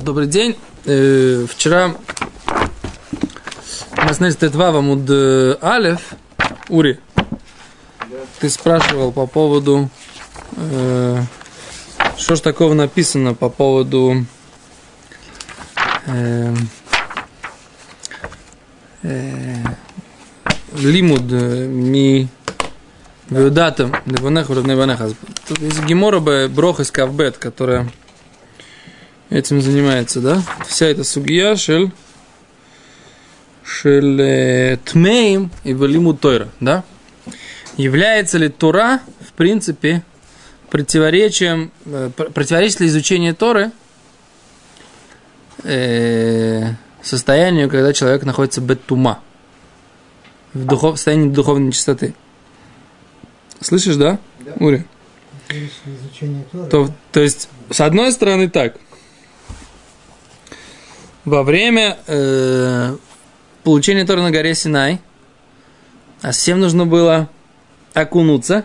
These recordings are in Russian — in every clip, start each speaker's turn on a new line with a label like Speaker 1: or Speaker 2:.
Speaker 1: Добрый день. Э, вчера мы смотрели Тетва Вамуд э, Алев, Ури. Ты спрашивал по поводу, э, что ж такого написано по поводу э, э, лимуд э, ми Неванеха, Неванеха. Тут есть Гемора Брох из Кавбет, которая этим занимается, да? Вся эта сугия шель шель э, тмеем и валиму тойра, да? Является ли Тура, в принципе, противоречием, э, противоречит ли изучение Торы э, состоянию, когда человек находится беттума, в духов, состоянии духовной нечистоты? Слышишь, да,
Speaker 2: да.
Speaker 1: Ури? То, то есть, с одной стороны так – во время э, получения Тора на горе Синай, а всем нужно было окунуться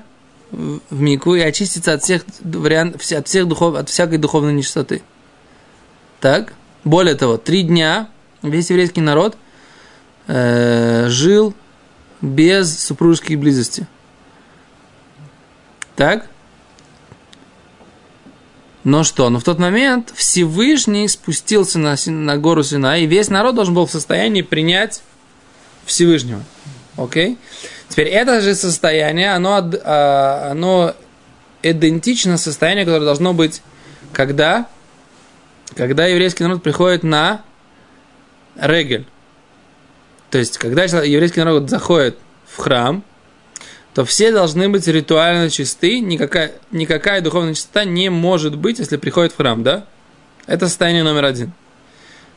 Speaker 1: в, Мику и очиститься от всех, вариант, от, всех духов, от всякой духовной нечистоты. Так, более того, три дня весь еврейский народ э, жил без супружеской близости. Так? Но что? Но в тот момент Всевышний спустился на, на гору Сина, и весь народ должен был в состоянии принять Всевышнего. Окей? Okay? Теперь это же состояние, оно, а, оно идентично состоянию, которое должно быть, когда, когда еврейский народ приходит на регель. То есть, когда еврейский народ заходит в храм, то все должны быть ритуально чисты, никакая, никакая духовная чистота не может быть, если приходит в храм, да? Это состояние номер один.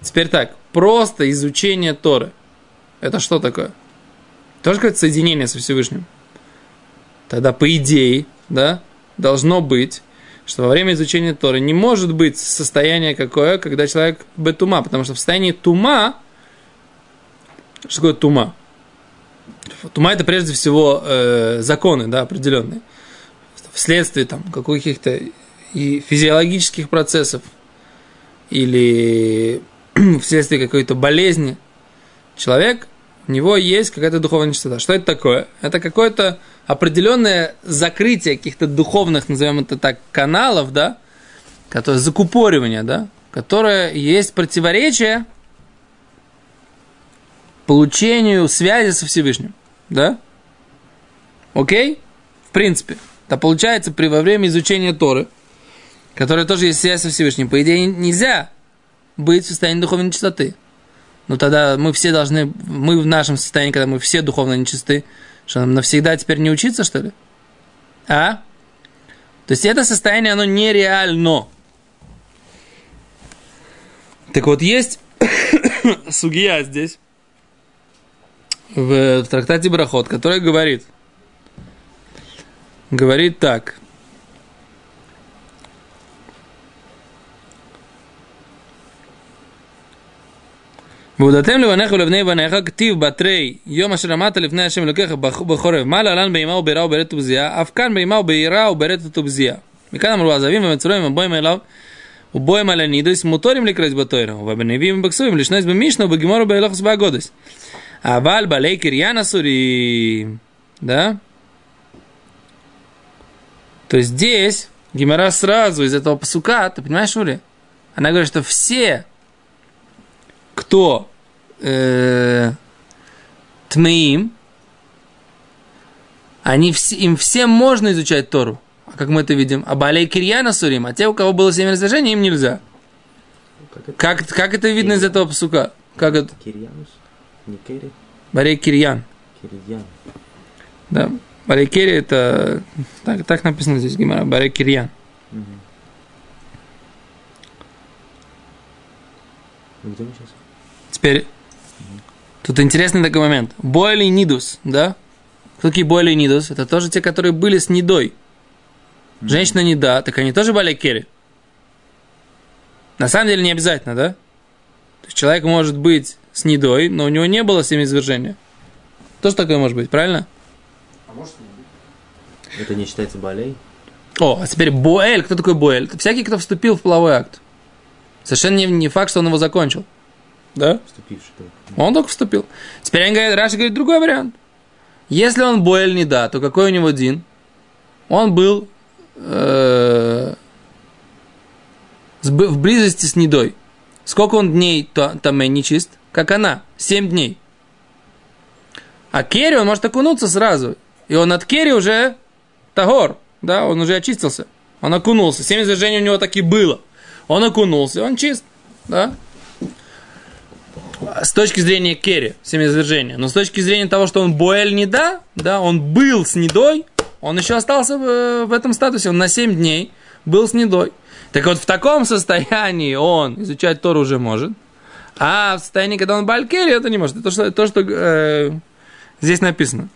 Speaker 1: Теперь так, просто изучение Торы. Это что такое? Тоже какое-то соединение со Всевышним. Тогда, по идее, да, должно быть, что во время изучения Торы не может быть состояние какое, когда человек бетума, потому что в состоянии тума, что такое тума? Тума это прежде всего э, законы, да, определенные. Вследствие там каких-то и физиологических процессов или вследствие какой-то болезни человек, у него есть какая-то духовная чистота. Что это такое? Это какое-то определенное закрытие каких-то духовных, назовем это так, каналов, да, которое закупоривание, да, которое есть противоречие получению связи со Всевышним. Да? Окей? В принципе. Это получается при во время изучения Торы, которое тоже есть связь со Всевышним. По идее, нельзя быть в состоянии духовной чистоты. Но тогда мы все должны, мы в нашем состоянии, когда мы все духовно нечисты, что нам навсегда теперь не учиться, что ли? А? То есть это состояние, оно нереально. Так вот, есть сугия здесь, в, в трактате Брахот, который говорит, говорит так. ועודתם לבניך ולבני בניך כתיב בתרי יום אשר עמדת לפני השם אלוקיך בחורף מה להלן בהמה ובירה וברת ובזייה אף כאן בהמה ובירה וברת ובזייה מכאן אמרו עזבים ומצורים ובואים אליו ובואים על הנידוס מוטורים לקראת בתוירה ובנביאים ובכסובים לשנס במישנה ובגמור ובהלכס באגודס Аваль балей кирьяна сури. Да? То есть здесь Гимара сразу из этого посука, ты понимаешь, Ули? Она говорит, что все, кто э, тмеим, они все, им всем можно изучать Тору. А как мы это видим? А балей кирьяна сурим, а те, у кого было семя разрешений, им нельзя. Как это, как, как это видно из этого посука? Как это? Кирьянус? Не Керри? Барей Кирьян. Кирьян. Да. Барей Керри это... Так, так написано здесь Гимара. Барей Кирьян. Угу. Где мы сейчас? Теперь... Угу. Тут интересный такой момент. Бойли Нидус, да? Кто такие Бойли Нидус? Это тоже те, которые были с Нидой. Женщина не да, так они тоже были керри. На самом деле не обязательно, да? То есть человек может быть с недой, но у него не было семяизвержения. Тоже такое может быть, правильно?
Speaker 2: А может не быть. Это не считается болей?
Speaker 1: О, а теперь Боэль. Кто такой Боэль? Это всякий, кто вступил в половой акт. Совершенно не, не факт, что он его закончил. Да?
Speaker 2: Вступивший только.
Speaker 1: Он только вступил. Теперь они говорят, Раши говорит другой вариант. Если он боэль не да, то какой у него дин? Он был э, в близости с недой. Сколько он дней там не чист? Как она. Семь дней. А керри он может окунуться сразу. И он от керри уже тагор. Да, он уже очистился. Он окунулся. Семь извержений у него таки было. Он окунулся, он чист. Да? с точки зрения Керри, семяизвержения, но с точки зрения того, что он Боэль не да, да, он был с недой, он еще остался в, этом статусе, он на 7 дней был с недой. Так вот, в таком состоянии он изучать Тору уже может, а в состоянии, когда он Балькери, это не может. Это то, что, то, что э, здесь написано.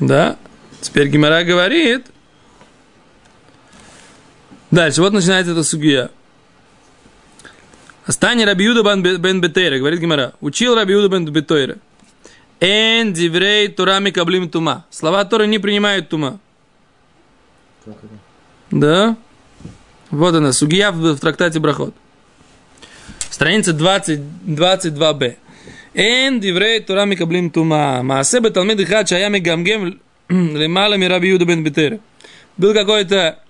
Speaker 1: Да. Теперь Гимара говорит. Дальше, вот начинается эта сугия. Стани Рабиуда бен Бетейра, говорит Гимара. Учил Рабиуда бен Бетейра. Эн диврей турами каблим тума. Слова Торы не принимают тума. Да? Вот она, сугия в, в трактате Брахот. Страница 20, 22b. Эн диврей турами каблим тума. Маасе беталмид ихад шая мегамгем лемала ми Раби Юда бен Бетейра. Был какой-то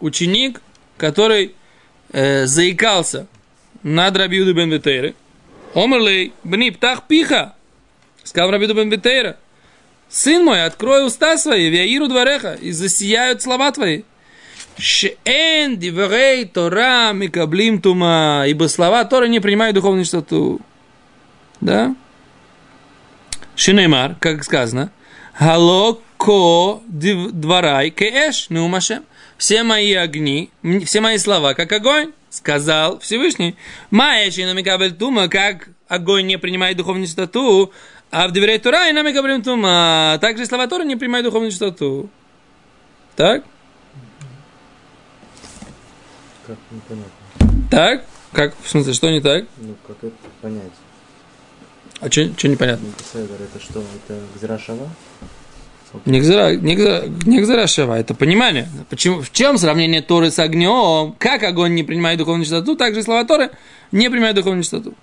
Speaker 1: ученик, который э, заикался над Рабиуду бен Бетейры. Омрлей, бни, птах пиха. Сказал Рабиуду бен Бетейра. Сын мой, открой уста свои, вяиру двореха, и засияют слова твои. Шеэн диврей Тора микаблим тума, ибо слова Торы не принимают духовную чистоту. Да? Шинеймар, как сказано, Хало ко дворай кеэш неумашем. Все мои огни, все мои слова, как огонь сказал Всевышний, Маэши на Микабель Тума, как огонь не принимает духовную чистоту, а в Деверей Тура и на Микабель Тума, также слова Тора не принимают духовную чистоту. Так?
Speaker 2: Как непонятно.
Speaker 1: Так? Как? В смысле, что не так?
Speaker 2: Ну, как это понять?
Speaker 1: А что непонятно?
Speaker 2: Ну, Седер, это что? Это Гзрашава?
Speaker 1: Не шева, это понимание. Почему, в чем сравнение Торы с огнем? Как огонь не принимает духовную чистоту, так же слова Торы не принимают духовную чистоту.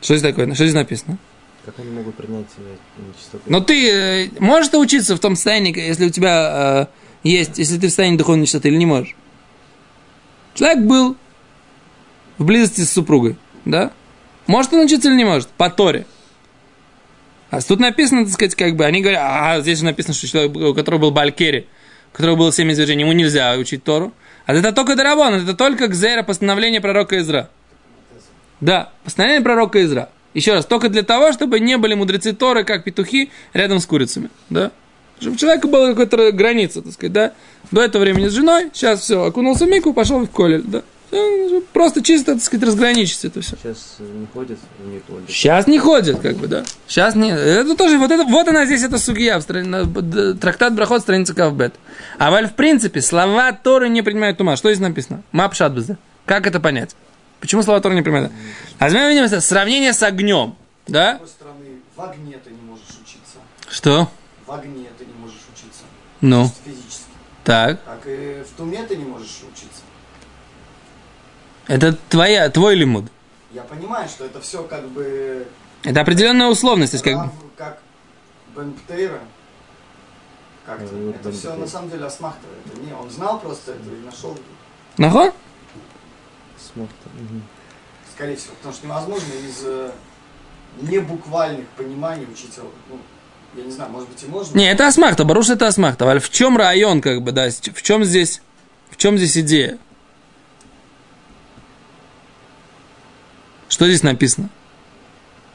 Speaker 1: Что здесь такое? Что здесь написано?
Speaker 2: Как они могут принять э, нечистоту?
Speaker 1: Но ты э, можешь ты учиться в том состоянии, если у тебя э, есть, если ты в состоянии духовной чистоты или не можешь? Человек был в близости с супругой, да? Может он учиться или не может? По Торе. А тут написано, так сказать, как бы, они говорят, а здесь же написано, что человек, у которого был Балькери, у которого было семь извержений, ему нельзя учить Тору. А это только Дарабон, это только Гзера, постановление пророка Изра. Да, постановление пророка Изра. Еще раз, только для того, чтобы не были мудрецы Торы, как петухи, рядом с курицами. Да? Чтобы у человека была какая-то граница, так сказать, да? До этого времени с женой, сейчас все, окунулся в мику, пошел в колель, да? Всё, Просто чисто, так сказать, разграничить это все.
Speaker 2: Сейчас не ходят в них Ольга.
Speaker 1: Сейчас не ходят, как бы, да. Сейчас не. Это тоже, вот, это, вот она здесь, на- д- трактат Брахот, страница Кавбет. А валь, в принципе, слова Торы не принимают ума. Что здесь написано? Мапшат. Как это понять? Почему слова Торы не принимают? А мы видим это сравнение с огнем,
Speaker 3: С
Speaker 1: да?
Speaker 3: другой стороны, в огне ты не можешь учиться.
Speaker 1: Что?
Speaker 3: В огне ты не можешь учиться.
Speaker 1: Ну,
Speaker 3: Физически.
Speaker 1: так.
Speaker 3: Так и в туме ты не можешь учиться.
Speaker 1: Это твоя, твой лимуд.
Speaker 3: Я понимаю, что это все как бы...
Speaker 1: Это определенная условность. То есть, как...
Speaker 3: Рав, как Бен Птейра. Как-то.
Speaker 2: Ну,
Speaker 3: это
Speaker 2: Бен
Speaker 3: все
Speaker 2: Птейра.
Speaker 3: на самом деле Асмахта. Это не, он знал просто это и нашел?
Speaker 2: Смотр. Мгм.
Speaker 3: скорее всего. Потому что невозможно из э, небуквальных пониманий учиться. Ну, я не знаю, может быть и можно.
Speaker 1: Не, это асмахта, Баруш это асмахта. Валь, в чем район, как бы, да? В чем здесь, в чем здесь идея? Что здесь написано?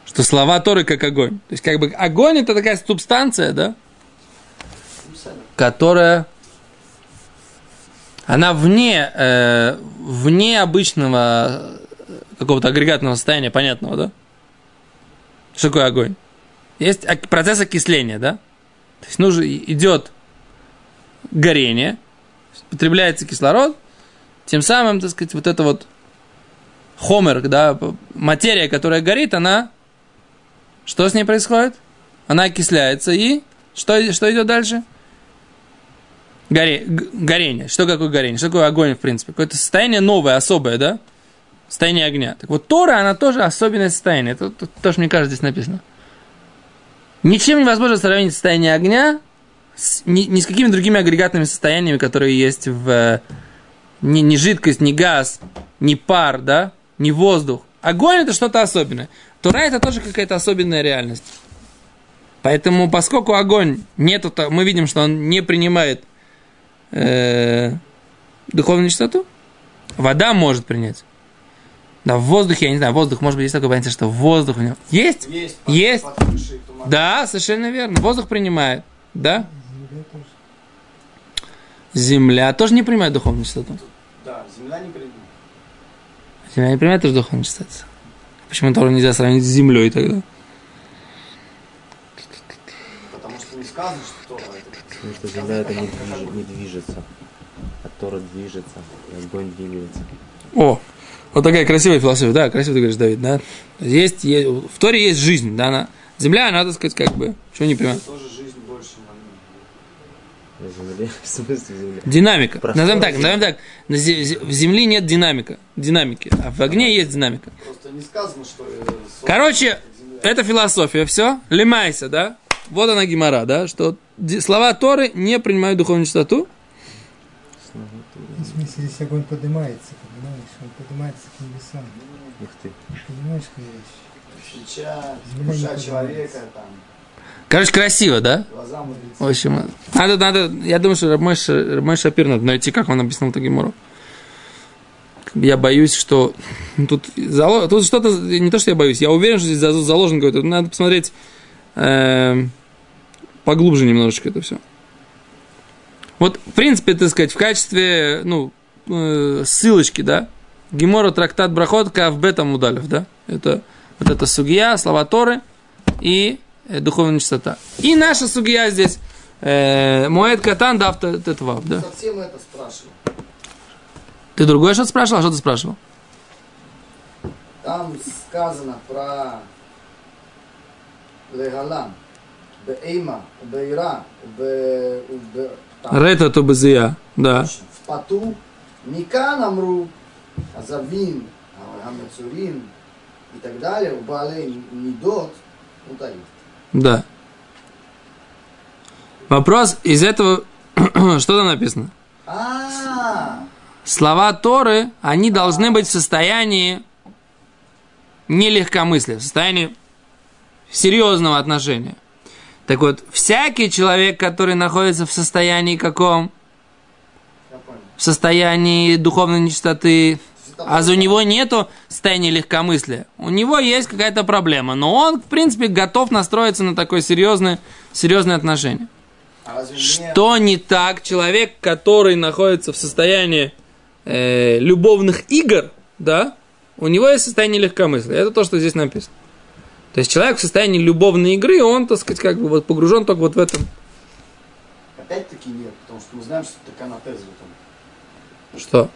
Speaker 1: Что слова Торы как огонь. То есть, как бы, огонь это такая субстанция, да? Которая, она вне, э, вне обычного э, какого-то агрегатного состояния, понятного, да? Что такое огонь? Есть процесс окисления, да? То есть нужно, идет горение, потребляется кислород, тем самым, так сказать, вот это вот хомер, да, материя, которая горит, она, что с ней происходит? Она окисляется и что, что идет дальше? Горе, горение. Что такое горение? Что такое огонь, в принципе? Какое-то состояние новое, особое, да? Состояние огня. Так вот, Тора, она тоже особенное состояние. Это, это тоже, мне кажется, здесь написано. Ничем невозможно сравнить состояние огня с, ни, ни с какими другими агрегатными состояниями, которые есть в... э, Ни, ни жидкость, ни газ, ни пар, да? Ни воздух. Огонь это что-то особенное. Тора это тоже какая-то особенная реальность. Поэтому, поскольку огонь нету, то мы видим, что он не принимает э, духовную чистоту, вода может принять. Да, в воздухе, я не знаю, воздух, может быть, есть такое понятие, что воздух у него есть?
Speaker 3: Есть.
Speaker 1: Есть.
Speaker 3: под крышей туман.
Speaker 1: Да, совершенно верно. Воздух принимает. Да?
Speaker 4: Земля тоже.
Speaker 1: Земля тоже не принимает духовную чистоту.
Speaker 3: Да, земля не принимает.
Speaker 1: Земля не принимает тоже духовную чистоту. Почему Тору нельзя сравнить с землей тогда?
Speaker 3: Потому что не сказано, что Тора это.
Speaker 2: Потому что земля это не, движ- не движется. А Тора движется, и огонь двигается.
Speaker 1: О, вот такая красивая философия, да, красиво ты говоришь, Давид, да. Есть, есть- в Торе есть жизнь, да, она, земля, надо сказать, как бы, что не понимаю.
Speaker 3: Тоже жизнь больше на
Speaker 2: земле, в смысле земля?
Speaker 1: Динамика.
Speaker 2: Простор
Speaker 1: Назовем так, назовем так. В земле нет динамика, динамики, а в огне есть динамика.
Speaker 3: Просто не сказано, что... э, солнце
Speaker 1: Короче, это философия, все. Лимайся, да? Вот она гемора, да? Что слова Торы не принимают духовную чистоту.
Speaker 4: В смысле, если огонь поднимается, понимаешь, он поднимается к небесам.
Speaker 2: Ух ты.
Speaker 4: Понимаешь,
Speaker 3: душа
Speaker 4: поднимается.
Speaker 3: человека, там,
Speaker 1: Короче, красиво, да? В общем, надо, надо, я думаю, что Рамой Шапир надо найти, как он объяснил эту гемору. Я боюсь, что тут, зало- тут что-то, не то, что я боюсь, я уверен, что здесь за- заложено какое-то, надо посмотреть эм, поглубже немножечко это все. Вот, в принципе, так сказать, в качестве, ну, э, ссылочки, да, Гемора трактат Брахот Кавбета Мудалев, да, это вот эта сугия, слова Торы и э, духовная чистота. И наша сугия здесь, э, Моэд Катан Дав Тетвав, да.
Speaker 3: Совсем это спрашивал.
Speaker 1: Ты другое что-то спрашивал? Что ты спрашивал?
Speaker 3: Там сказано про Легалам, Бейма, Бейра,
Speaker 1: Рета Тубазия, да.
Speaker 3: в поту, Микан Амру, Азавин, Амацурин и так далее, у Балей Нидот, ну так.
Speaker 1: Да. Вопрос из этого, что там написано?
Speaker 3: А,
Speaker 1: Слова Торы, они должны быть в состоянии не легкомыслия, в состоянии серьезного отношения. Так вот, всякий человек, который находится в состоянии каком? В состоянии духовной нечистоты, а у него нету состояния легкомыслия. У него есть какая-то проблема, но он, в принципе, готов настроиться на такое серьезное, серьезное отношение.
Speaker 3: А
Speaker 1: Что не так? Человек, который находится в состоянии э, любовных игр, да, у него есть состояние легкомыслия. Это то, что здесь написано. То есть человек в состоянии любовной игры, он, так сказать, как бы вот погружен только вот в этом.
Speaker 3: Опять-таки нет, потому что мы знаем, что это канатез
Speaker 1: Что?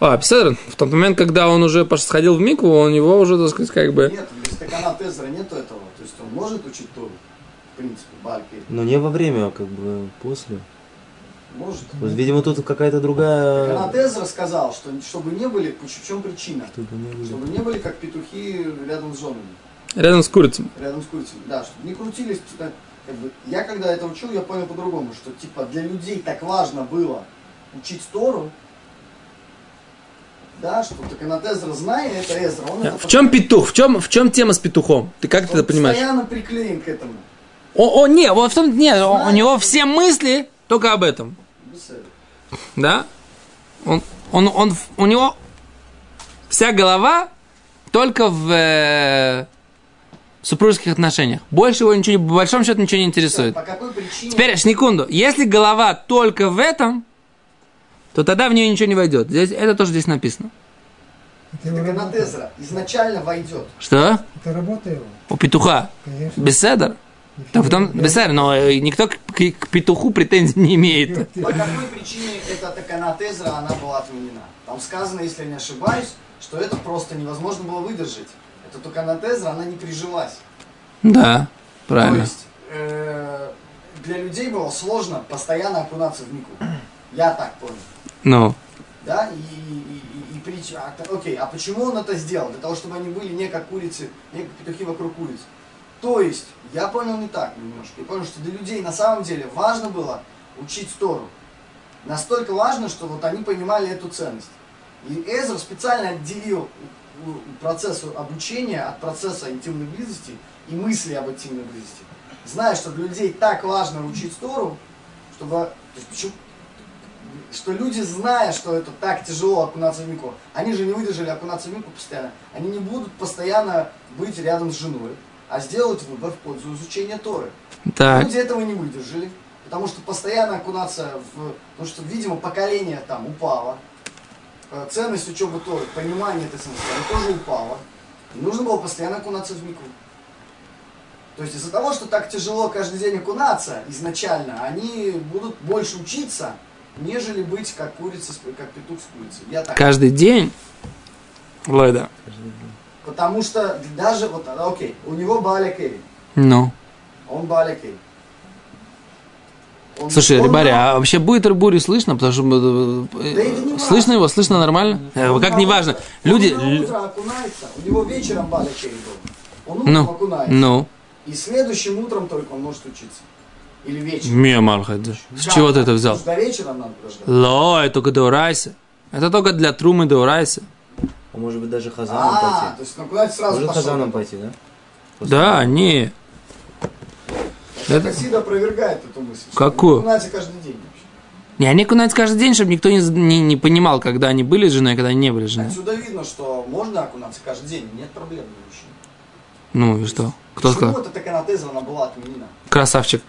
Speaker 1: А, Писарин, в тот момент, когда он уже сходил в Мику, у него уже, так сказать, как бы...
Speaker 3: Нет, без стакана Тезра нету этого. То есть он может учить Тору, в принципе, Балькирии.
Speaker 2: Но не во время, а как бы после.
Speaker 3: Может.
Speaker 2: Вот, видимо, тут какая-то другая...
Speaker 3: Канатез рассказал, что чтобы не были, в чем причина?
Speaker 2: Чтобы не были-
Speaker 3: Чтобы не были как петухи рядом с женами,
Speaker 1: Рядом с курицами.
Speaker 3: рядом с курицами. Да, чтобы не крутились. Как бы, я когда это учил, я понял по-другому, что типа для людей так важно было учить Тору, да, что Канатезра, зная это Эзра, он это
Speaker 1: В чем петух? В чем, в чем тема с петухом? Ты как ты
Speaker 3: он
Speaker 1: это понимаешь?
Speaker 3: постоянно приклеен к этому.
Speaker 1: О, о, не, вот в том, не, у него все мысли только об этом. Да? Он, он, он, у него вся голова только в э, супружеских отношениях. Больше его ничего, по большому счету ничего не интересует.
Speaker 3: По какой причине?
Speaker 1: Теперь, секунду. Если голова только в этом, то тогда в нее ничего не войдет. Здесь, это тоже здесь написано.
Speaker 4: Это его работа.
Speaker 3: Канатезра изначально войдет.
Speaker 1: Что?
Speaker 4: Это работа его,
Speaker 1: У петуха.
Speaker 4: конечно.
Speaker 1: Беседер. Так в том, беседер, но э, никто к, к- к петуху претензий не имеет.
Speaker 3: По какой причине эта Таканатезра, она была отменена? Там сказано, если я не ошибаюсь, что это просто невозможно было выдержать. Эта Таканатезра, она не прижилась.
Speaker 1: Да,
Speaker 3: То
Speaker 1: правильно.
Speaker 3: есть, э, для людей было сложно постоянно окунаться в мику. Я так понял.
Speaker 1: Ну,
Speaker 3: Да, и, и, и, и прич- а, окей, а почему он это сделал? Для того, чтобы они были не как курицы, не как петухи вокруг куриц. То есть, я понял не так немножко. Я понял, что для людей на самом деле важно было учить Тору. Настолько важно, что вот они понимали эту ценность. И Эзра специально отделил процесс обучения от процесса интимной близости и мысли об интимной близости. Зная, что для людей так важно учить Тору, чтобы... то есть почему- что люди, зная, что это так тяжело окунаться в мику, они же не выдержали окунаться в мику постоянно, они не будут постоянно быть рядом с женой, а сделают выбор в пользу изучения Торы.
Speaker 1: так.
Speaker 3: Люди этого не выдержали, потому что постоянно окунаться в... Потому что, видимо, поколение там упало, э, ценность учебы Торы, понимание этой оно тоже упало. И нужно было постоянно окунаться в мику. То есть из-за того, что так тяжело каждый день окунаться изначально, они будут больше учиться, нежели быть как курица, как петух с курицей. Я так.
Speaker 1: Каждый день. Лойда.
Speaker 3: Потому что даже, вот, а, окей, у него Баля Кевин,
Speaker 1: Ну.
Speaker 3: он Баля Кевин. Он-
Speaker 1: Слушай,
Speaker 3: он
Speaker 1: а вообще будет Рибури слышно? Потому что э,
Speaker 3: Да не важно.
Speaker 1: слышно его, слышно нормально? Э,
Speaker 3: Он
Speaker 1: Как
Speaker 3: на
Speaker 1: не важно.
Speaker 3: утро-
Speaker 1: Люди.
Speaker 3: Он утро окунается, у него вечером Баля Кевин был. Он утром
Speaker 1: Ну,
Speaker 3: окунается.
Speaker 1: ну.
Speaker 3: И следующим утром только он может учиться. Или вечером.
Speaker 1: Мия Малхайда. С
Speaker 3: Да,
Speaker 1: чего ты это взял? Ло, это только Деурайса. Это только для Трумы Деурайса.
Speaker 2: А может быть даже Хазаном
Speaker 3: А,
Speaker 2: пойти.
Speaker 3: то есть окунается сразу
Speaker 2: Может
Speaker 3: пошел.
Speaker 2: Хазаном пойти, да? После
Speaker 1: Да,
Speaker 2: того.
Speaker 1: не. Это-
Speaker 3: Хасид опровергает эту мысль.
Speaker 1: Какую?
Speaker 3: Окунается каждый день вообще.
Speaker 1: Не, они окунаются каждый день, чтобы никто не, не, не понимал, когда они были с женой, а когда они не были с женой.
Speaker 3: Отсюда видно, что можно окунаться каждый день, нет проблем для мужчин.
Speaker 1: Ну и что? Кто
Speaker 3: Почему
Speaker 1: сказал?
Speaker 3: эта такая натеза, она была отменена?
Speaker 1: Красавчик.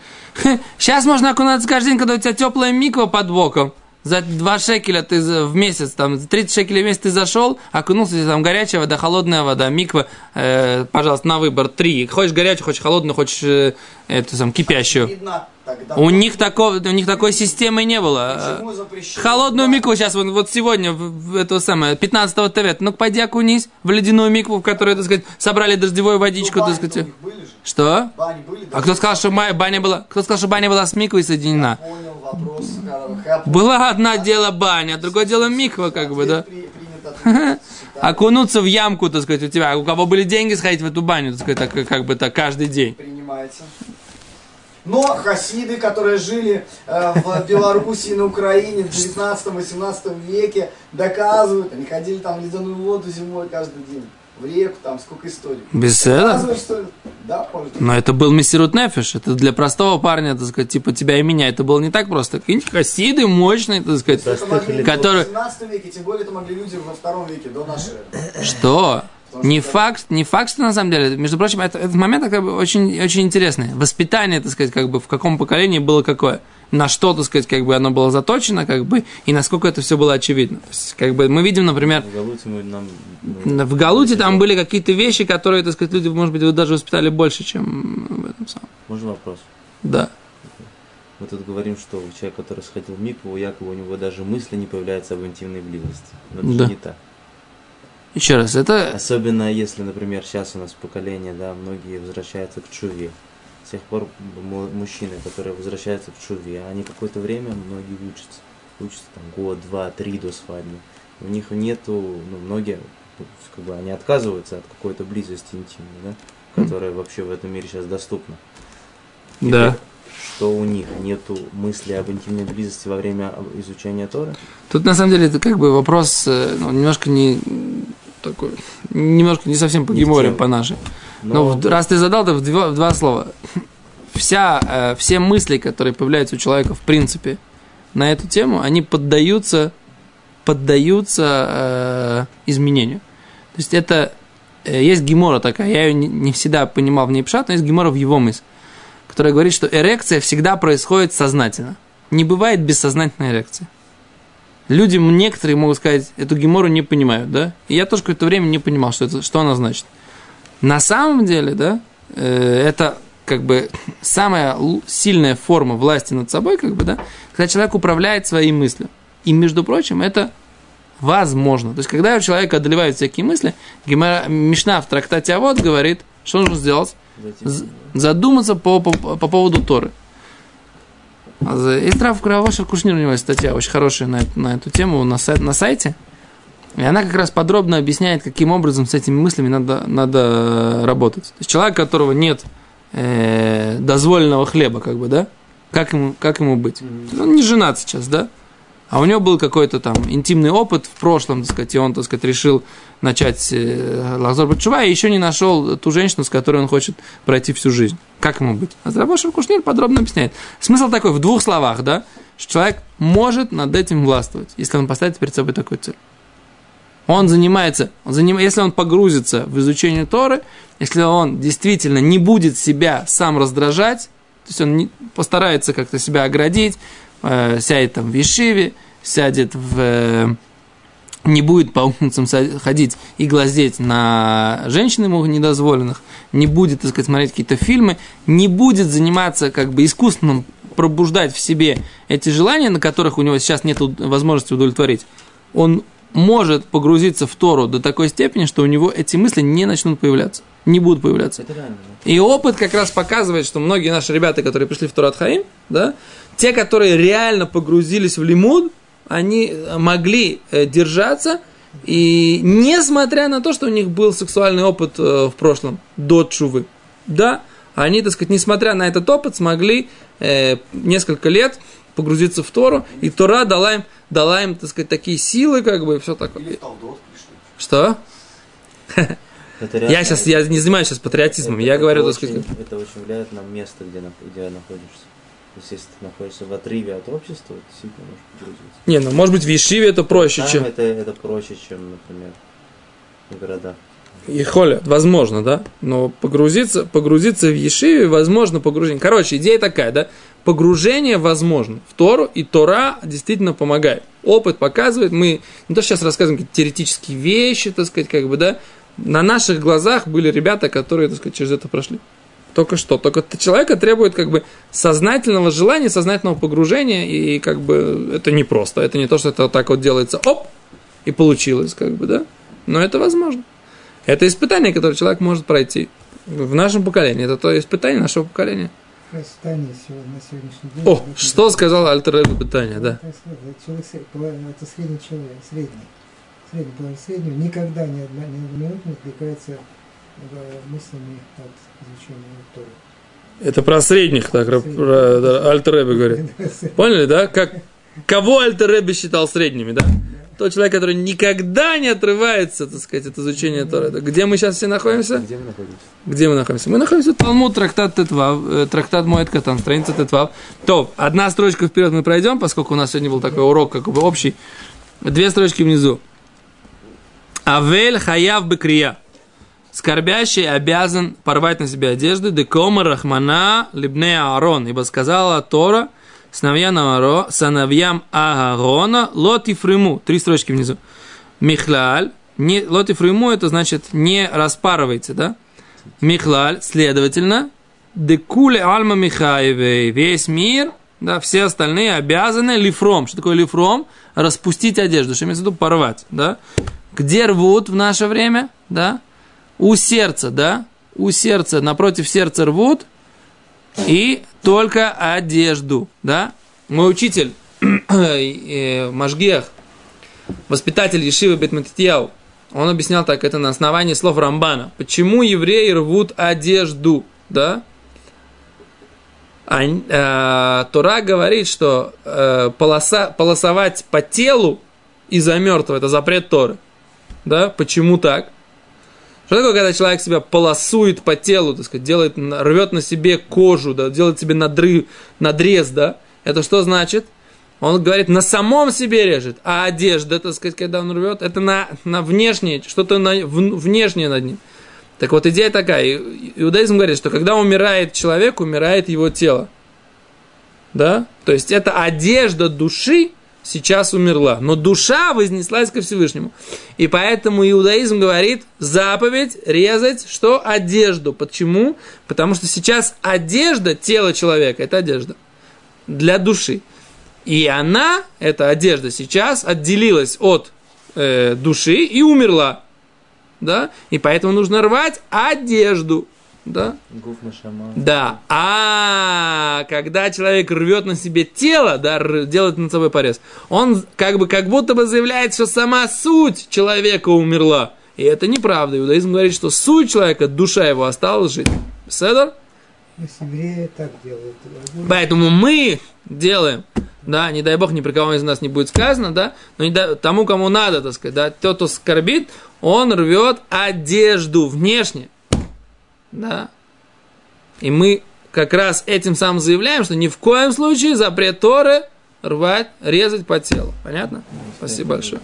Speaker 1: Сейчас можно окунаться каждый день, когда у тебя теплая миква под боком. За 2 шекеля ты в месяц, там, за 30 шекелей в месяц ты зашел, окунулся, тебе там горячая вода, холодная вода, миква, э, пожалуйста, на выбор, три. Хочешь горячую, хочешь холодную, хочешь э, эту, там, кипящую.
Speaker 3: Видно, тогда...
Speaker 1: У них, такого, у них такой системы не было. Холодную
Speaker 3: Да.
Speaker 1: микву сейчас, вот, вот сегодня, в, в это самое, 15 ТВ, ну пойди окунись в ледяную микву, в которой, так сказать, собрали дождевую водичку,
Speaker 3: Ну,
Speaker 1: так сказать. Что?
Speaker 3: Были,
Speaker 1: А кто сказал, что моя баня была, кто сказал, что баня была с миквой соединена?
Speaker 3: Понял вопрос. ха-
Speaker 1: Была одна дело баня, другое дело миква, как бы, да? Окунуться в ямку, так сказать, у тебя. А У кого были деньги сходить в эту баню, так сказать, так, как бы так каждый день.
Speaker 3: Принимается. Но хасиды, которые жили э, в Беларуси и на Украине в 19-18 веке, доказывают, они ходили там в ледяную воду зимой каждый день, в реку, там сколько историй.
Speaker 1: Без этого?
Speaker 3: Да, может.
Speaker 1: Но это был мессирут нефиш, это для простого парня, так сказать, типа тебя и меня, это было не так просто. Какие-нибудь хасиды мощные, так сказать.
Speaker 3: Это могли люди
Speaker 1: Который-
Speaker 3: в 17 веке, тем более это могли люди во втором веке, до нашей эры.
Speaker 1: Что? Не факт, не факт, что на самом деле, между прочим, это, этот момент как бы очень, очень интересный. Воспитание, так сказать, как бы в каком поколении было какое. На что, так сказать, как бы оно было заточено, как бы, и насколько это все было очевидно. То есть, как бы мы видим, например,
Speaker 2: В Галуте мы нам... ну,
Speaker 1: в Галуте там были какие-то вещи, которые, так сказать, люди, может быть, даже воспитали больше, чем в этом самом.
Speaker 2: Можно вопрос?
Speaker 1: Да.
Speaker 2: Мы тут говорим, что человек, который сходил в микву, якобы у него даже мысли не появляются об интимной близости. Но это
Speaker 1: Да.
Speaker 2: же не так.
Speaker 1: Еще раз, это...
Speaker 2: Особенно если, например, сейчас у нас поколение, да, многие возвращаются к чуве. С тех пор мужчины, которые возвращаются к чуве, они какое-то время многие учатся. Учатся там год, два, три до свадьбы. У них нету, ну, многие, как бы они отказываются от какой-то близости интимной, да, которая вообще в этом мире сейчас доступна.
Speaker 1: Да.
Speaker 2: Что у них нету мысли об интимной близости во время изучения Торы?
Speaker 1: Тут на самом деле это как бы вопрос э, ну, немножко не такой, немножко не совсем по геморе, по нашей.
Speaker 2: Но
Speaker 1: Ну, в- раз ты задал, то в два, в два слова. Вся, э, все мысли, которые появляются у человека в принципе на эту тему, они поддаются, поддаются э, изменению. То есть это э, есть гемора такая, я ее не, не всегда понимал в ней пшат, но есть гемора в его мысли, которая говорит, что эрекция всегда происходит сознательно. Не бывает бессознательной эрекции. Люди, некоторые могут сказать, эту гемору не понимают, да? И я тоже какое-то время не понимал, что, это, что она значит. На самом деле, да, э, это как бы самая сильная форма власти над собой, как бы, да, когда человек управляет своей мыслью. И, между прочим, это возможно. То есть, когда у человека одолевают всякие мысли, Гемара, Мишна в трактате Авод говорит, что нужно сделать? задуматься по, по, по поводу Торы. А за- Есть Рав Кравошер Кушнир, у него есть статья очень хорошая на, на эту тему на, сай- на сайте. И она как раз подробно объясняет, каким образом с этими мыслями надо, надо работать. То есть человек, у которого нет э, дозволенного хлеба, как бы, да? Как ему, как ему быть? Он не женат сейчас, да? А у него был какой-то там интимный опыт в прошлом, так сказать, и он, так сказать, решил начать э, Лазар Батшува, и еще не нашел ту женщину, с которой он хочет пройти всю жизнь. Как ему быть? А Рабошев Кушнир подробно объясняет. Смысл такой, в двух словах, да, что человек может над этим властвовать, если он поставит перед собой такую цель. Он занимается, он заним, если он погрузится в изучение Торы, если он действительно не будет себя сам раздражать, то есть он не, постарается как-то себя оградить, э, сядет там в Ешиве, сядет в... не будет по улицам ходить и глазеть на женщин ему недозволенных, не будет, так сказать, смотреть какие-то фильмы, не будет заниматься как бы искусственным пробуждать в себе эти желания, на которых у него сейчас нет возможности удовлетворить. Он может погрузиться в Тору до такой степени, что у него эти мысли не начнут появляться, не будут появляться. И опыт как раз показывает, что многие наши ребята, которые пришли в Турат Хаим, да, те, которые реально погрузились в лимуд, они могли э, держаться, и несмотря на то, что у них был сексуальный опыт э, в прошлом, до чувы, да, они, так сказать, несмотря на этот опыт, смогли э, несколько лет погрузиться в Тору, и Тора дала им, дала им, так сказать, такие силы, как бы, и все такое.
Speaker 3: Или Талдот.
Speaker 1: Что? Я сейчас, я не занимаюсь сейчас патриотизмом,
Speaker 2: это-
Speaker 1: я
Speaker 2: это
Speaker 1: говорю, так
Speaker 2: очень,
Speaker 1: сказать,
Speaker 2: Это очень влияет на место, где, где находишься. Если ты находишься в отрыве от общества, то действительно можешь погрузиться.
Speaker 1: не, ну, может быть, в Ешиве это проще,
Speaker 2: Там
Speaker 1: чем...
Speaker 2: это, это проще, чем, например, в городах.
Speaker 1: И холя, возможно, да? Но погрузиться, погрузиться в Ешиве, возможно, погружение. Короче, идея такая, да? Погружение возможно в Тору, и Тора действительно помогает. Опыт показывает, мы не то сейчас рассказываем какие-то теоретические вещи, так сказать, как бы, да? На наших глазах были ребята, которые, так сказать, через это прошли. Только что. Только человека требует как бы сознательного желания, сознательного погружения, и как бы это не просто. Это не то, что это вот так вот делается, оп, и получилось, как бы, да? Но это возможно. Это испытание, которое человек может пройти в нашем поколении. Это то испытание нашего поколения.
Speaker 4: Испытание на сегодняшний день.
Speaker 1: О,
Speaker 4: это-
Speaker 1: что сказал Альтер да.
Speaker 4: Так сказать, это человек, это средний человек, средний. Средний, среднего никогда ни одна, ни одна минута не отвлекается мыслями от изучения Торы.
Speaker 1: Это про средних, так, про, про- да, Альтер Ребе говорит. Поняли, да? Как, кого Альтер Ребе считал средними, да? Тот человек, который никогда не отрывается, так сказать, от изучения Торы. Где мы сейчас все находимся?
Speaker 2: Где мы находимся?
Speaker 1: Где мы находимся? Мы находимся в Талмуд, трактат Тетвав, э, трактат Моэт Катан, страница Тетвав. То, одна строчка вперед мы пройдем, поскольку у нас сегодня был такой урок, как бы общий. Две строчки внизу. Авель хаяв бекрия. Скорбящий обязан порвать на себе одежды. Декома рахмана либне Аарон. Ибо сказала Тора сыновьям, Ааро- сыновьям Аарона лотифриму. Три строчки внизу. Михлаль. Не, лотифриму это значит не распарывайте, да? Михлаль, следовательно, декуле альма Михаевей, весь мир, да, все остальные обязаны лифром. Что такое лифром? Распустить одежду, что имеется в виду порвать, да? Где рвут в наше время, да? У сердца, да? У сердца, напротив сердца рвут, и только одежду, да? Мой учитель, э, Машгех, воспитатель Ешивы Бетматитьяу, он объяснял так, это на основании слов Рамбана. Почему евреи рвут одежду, да? А, э, Тора говорит, что э, полоса, полосовать по телу из-за мертвого, это запрет Торы. Да? Почему так? Что такое, когда человек себя полосует по телу, так сказать, делает, рвет на себе кожу, да, делает себе надрыв, надрез, да? Это что значит? Он говорит, на самом себе режет, а одежда, так сказать, когда он рвет, это на, на внешнее, что-то на, в- внешнее над ним. Так вот, идея такая. Иудаизм говорит, что когда умирает человек, умирает его тело. Да? То есть это одежда души сейчас умерла. Но душа вознеслась ко Всевышнему. И поэтому иудаизм говорит заповедь резать что? Одежду. Почему? Потому что сейчас одежда тела человека, это одежда для души. И она, эта одежда сейчас отделилась от э, души и умерла. Да? И поэтому нужно рвать одежду. Да? Да. А когда человек рвет на себе тело, да, делает над собой порез, он как бы как будто бы заявляет, что сама суть человека умерла. И это неправда. Иудаизм говорит, что суть человека, душа его осталась жить. Седор?
Speaker 4: Так делают.
Speaker 1: Поэтому мы делаем, да, не дай бог, ни при кого из нас не будет сказано, да, но не дай- тому, кому надо, так сказать, да, тот, кто скорбит, он рвет одежду внешне, да. И мы как раз этим самым заявляем, что ни в коем случае запрет Торы рвать, резать по телу. Понятно? Спасибо большое.